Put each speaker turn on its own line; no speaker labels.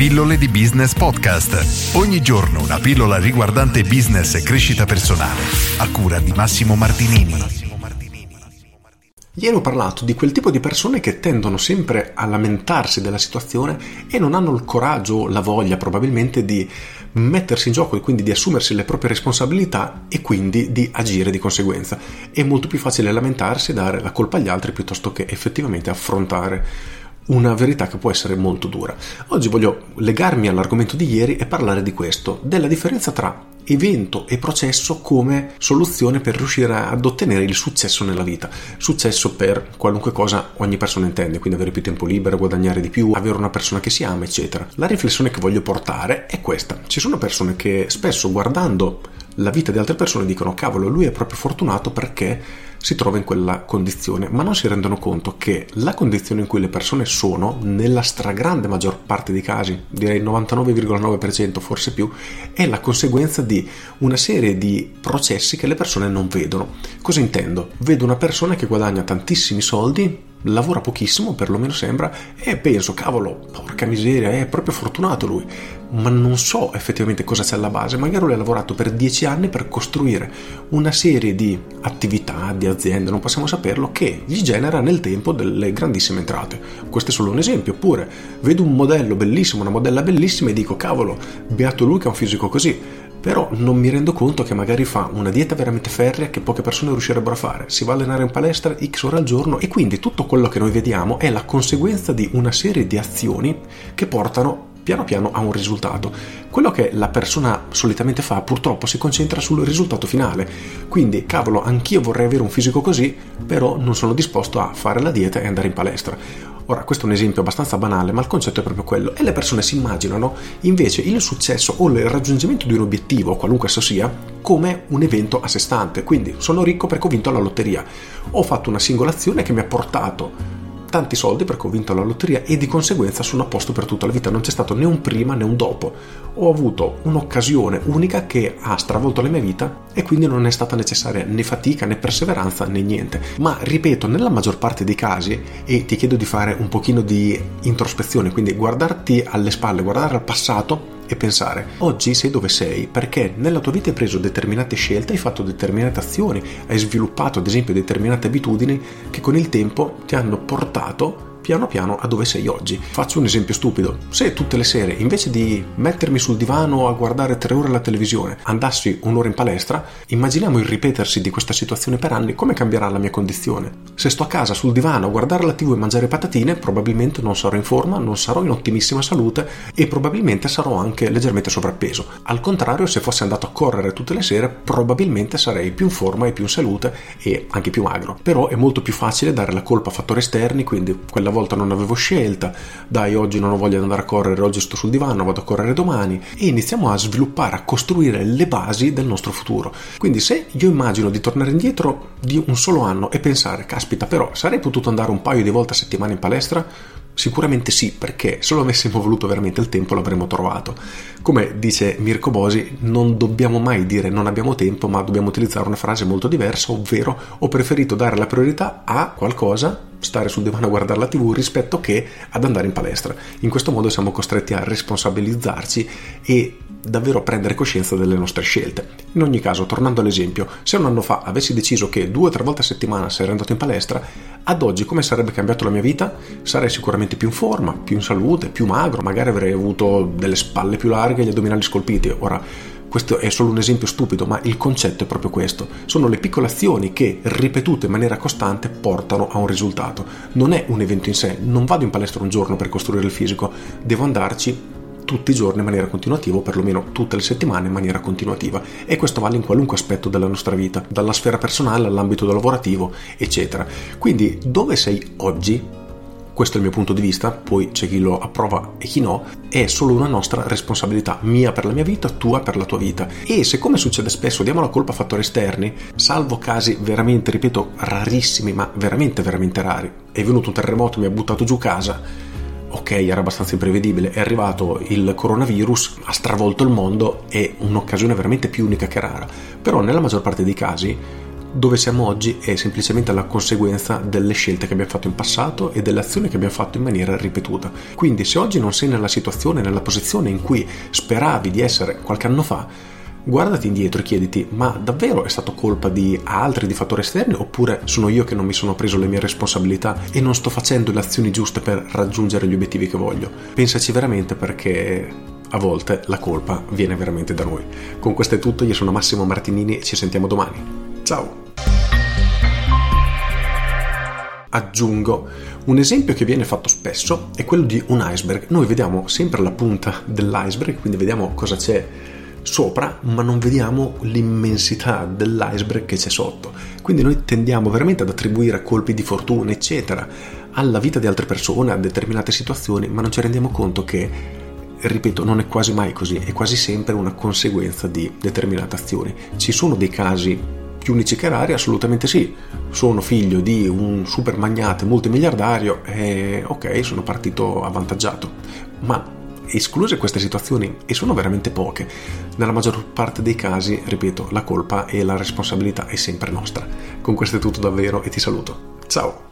Pillole di Business Podcast. Ogni giorno una pillola riguardante business e crescita personale. A cura di Massimo Martinini.
Ieri ho parlato di quel tipo di persone che tendono sempre a lamentarsi della situazione e non hanno il coraggio o la voglia probabilmente di mettersi in gioco e quindi di assumersi le proprie responsabilità e quindi di agire di conseguenza. È molto più facile lamentarsi e dare la colpa agli altri piuttosto che effettivamente affrontare una verità che può essere molto dura. Oggi voglio legarmi all'argomento di ieri e parlare di questo, della differenza tra evento e processo come soluzione per riuscire ad ottenere il successo nella vita. Successo per qualunque cosa ogni persona intende, quindi avere più tempo libero, guadagnare di più, avere una persona che si ama, eccetera. La riflessione che voglio portare è questa. Ci sono persone che spesso guardando la vita di altre persone dicono cavolo, lui è proprio fortunato perché si trova in quella condizione, ma non si rendono conto che la condizione in cui le persone sono, nella stragrande maggior parte dei casi, direi il 99,9% forse più, è la conseguenza di una serie di processi che le persone non vedono. Cosa intendo? Vedo una persona che guadagna tantissimi soldi, lavora pochissimo, perlomeno sembra, e penso, cavolo, porca miseria, è proprio fortunato lui, ma non so effettivamente cosa c'è alla base. Magari lui ha lavorato per dieci anni per costruire una serie di attività, di aziende, non possiamo saperlo, che gli genera nel tempo delle grandissime entrate. Questo è solo un esempio, oppure vedo un modello bellissimo, una modella bellissima e dico, cavolo, beato lui che ha un fisico così però non mi rendo conto che magari fa una dieta veramente ferrea che poche persone riuscirebbero a fare, si va a allenare in palestra x ore al giorno e quindi tutto quello che noi vediamo è la conseguenza di una serie di azioni che portano piano piano a un risultato. Quello che la persona solitamente fa purtroppo si concentra sul risultato finale, quindi cavolo anch'io vorrei avere un fisico così, però non sono disposto a fare la dieta e andare in palestra Ora, questo è un esempio abbastanza banale, ma il concetto è proprio quello. E le persone si immaginano invece il successo o il raggiungimento di un obiettivo, qualunque esso sia, come un evento a sé stante. Quindi sono ricco perché ho vinto alla lotteria. Ho fatto una singola azione che mi ha portato tanti soldi perché ho vinto la lotteria e di conseguenza sono a posto per tutta la vita, non c'è stato né un prima né un dopo. Ho avuto un'occasione unica che ha stravolto la mia vita e quindi non è stata necessaria né fatica né perseveranza né niente. Ma ripeto, nella maggior parte dei casi, e ti chiedo di fare un pochino di introspezione, quindi guardarti alle spalle, guardare al passato e pensare oggi sei dove sei perché nella tua vita hai preso determinate scelte, hai fatto determinate azioni, hai sviluppato ad esempio determinate abitudini che con il tempo ti hanno portato piano piano a dove sei oggi. Faccio un esempio stupido. Se tutte le sere, invece di mettermi sul divano a guardare tre ore la televisione, andassi un'ora in palestra, immaginiamo il ripetersi di questa situazione per anni, come cambierà la mia condizione? Se sto a casa sul divano a guardare la tv e mangiare patatine, probabilmente non sarò in forma, non sarò in ottimissima salute e probabilmente sarò anche leggermente sovrappeso. Al contrario, se fossi andato a correre tutte le sere, probabilmente sarei più in forma e più in salute e anche più magro. Però è molto più facile dare la colpa a fattori esterni, quindi quella volta non avevo scelta, dai oggi non ho voglia di andare a correre, oggi sto sul divano, vado a correre domani e iniziamo a sviluppare, a costruire le basi del nostro futuro. Quindi se io immagino di tornare indietro di un solo anno e pensare, caspita però sarei potuto andare un paio di volte a settimana in palestra, Sicuramente sì, perché se lo avessimo voluto veramente il tempo l'avremmo trovato. Come dice Mirko Bosi, non dobbiamo mai dire non abbiamo tempo, ma dobbiamo utilizzare una frase molto diversa, ovvero ho preferito dare la priorità a qualcosa stare sul divano a guardare la tv rispetto che ad andare in palestra. In questo modo siamo costretti a responsabilizzarci e davvero prendere coscienza delle nostre scelte. In ogni caso, tornando all'esempio, se un anno fa avessi deciso che due o tre volte a settimana sarei andato in palestra, ad oggi come sarebbe cambiato la mia vita? Sarei sicuramente più in forma, più in salute, più magro, magari avrei avuto delle spalle più larghe e gli addominali scolpiti. Ora, questo è solo un esempio stupido, ma il concetto è proprio questo. Sono le piccole azioni che, ripetute in maniera costante, portano a un risultato. Non è un evento in sé, non vado in palestra un giorno per costruire il fisico, devo andarci tutti i giorni in maniera continuativa, o perlomeno tutte le settimane in maniera continuativa. E questo vale in qualunque aspetto della nostra vita, dalla sfera personale all'ambito lavorativo, eccetera. Quindi dove sei oggi questo è il mio punto di vista, poi c'è chi lo approva e chi no, è solo una nostra responsabilità, mia per la mia vita, tua per la tua vita. E se come succede spesso diamo la colpa a fattori esterni, salvo casi veramente, ripeto, rarissimi, ma veramente, veramente rari, è venuto un terremoto, mi ha buttato giù casa, ok, era abbastanza imprevedibile, è arrivato il coronavirus, ha stravolto il mondo, è un'occasione veramente più unica che rara, però nella maggior parte dei casi dove siamo oggi è semplicemente la conseguenza delle scelte che abbiamo fatto in passato e delle azioni che abbiamo fatto in maniera ripetuta. Quindi se oggi non sei nella situazione, nella posizione in cui speravi di essere qualche anno fa, guardati indietro e chiediti ma davvero è stato colpa di altri, di fattori esterni oppure sono io che non mi sono preso le mie responsabilità e non sto facendo le azioni giuste per raggiungere gli obiettivi che voglio? Pensaci veramente perché a volte la colpa viene veramente da noi. Con questo è tutto, io sono Massimo Martinini e ci sentiamo domani. Ciao! Aggiungo, un esempio che viene fatto spesso è quello di un iceberg. Noi vediamo sempre la punta dell'iceberg, quindi vediamo cosa c'è sopra, ma non vediamo l'immensità dell'iceberg che c'è sotto. Quindi noi tendiamo veramente ad attribuire colpi di fortuna, eccetera, alla vita di altre persone, a determinate situazioni, ma non ci rendiamo conto che, ripeto, non è quasi mai così, è quasi sempre una conseguenza di determinate azioni. Ci sono dei casi più unici che rari? Assolutamente sì. Sono figlio di un super magnate multimiliardario e ok, sono partito avvantaggiato. Ma escluse queste situazioni, e sono veramente poche, nella maggior parte dei casi, ripeto, la colpa e la responsabilità è sempre nostra. Con questo è tutto davvero e ti saluto. Ciao!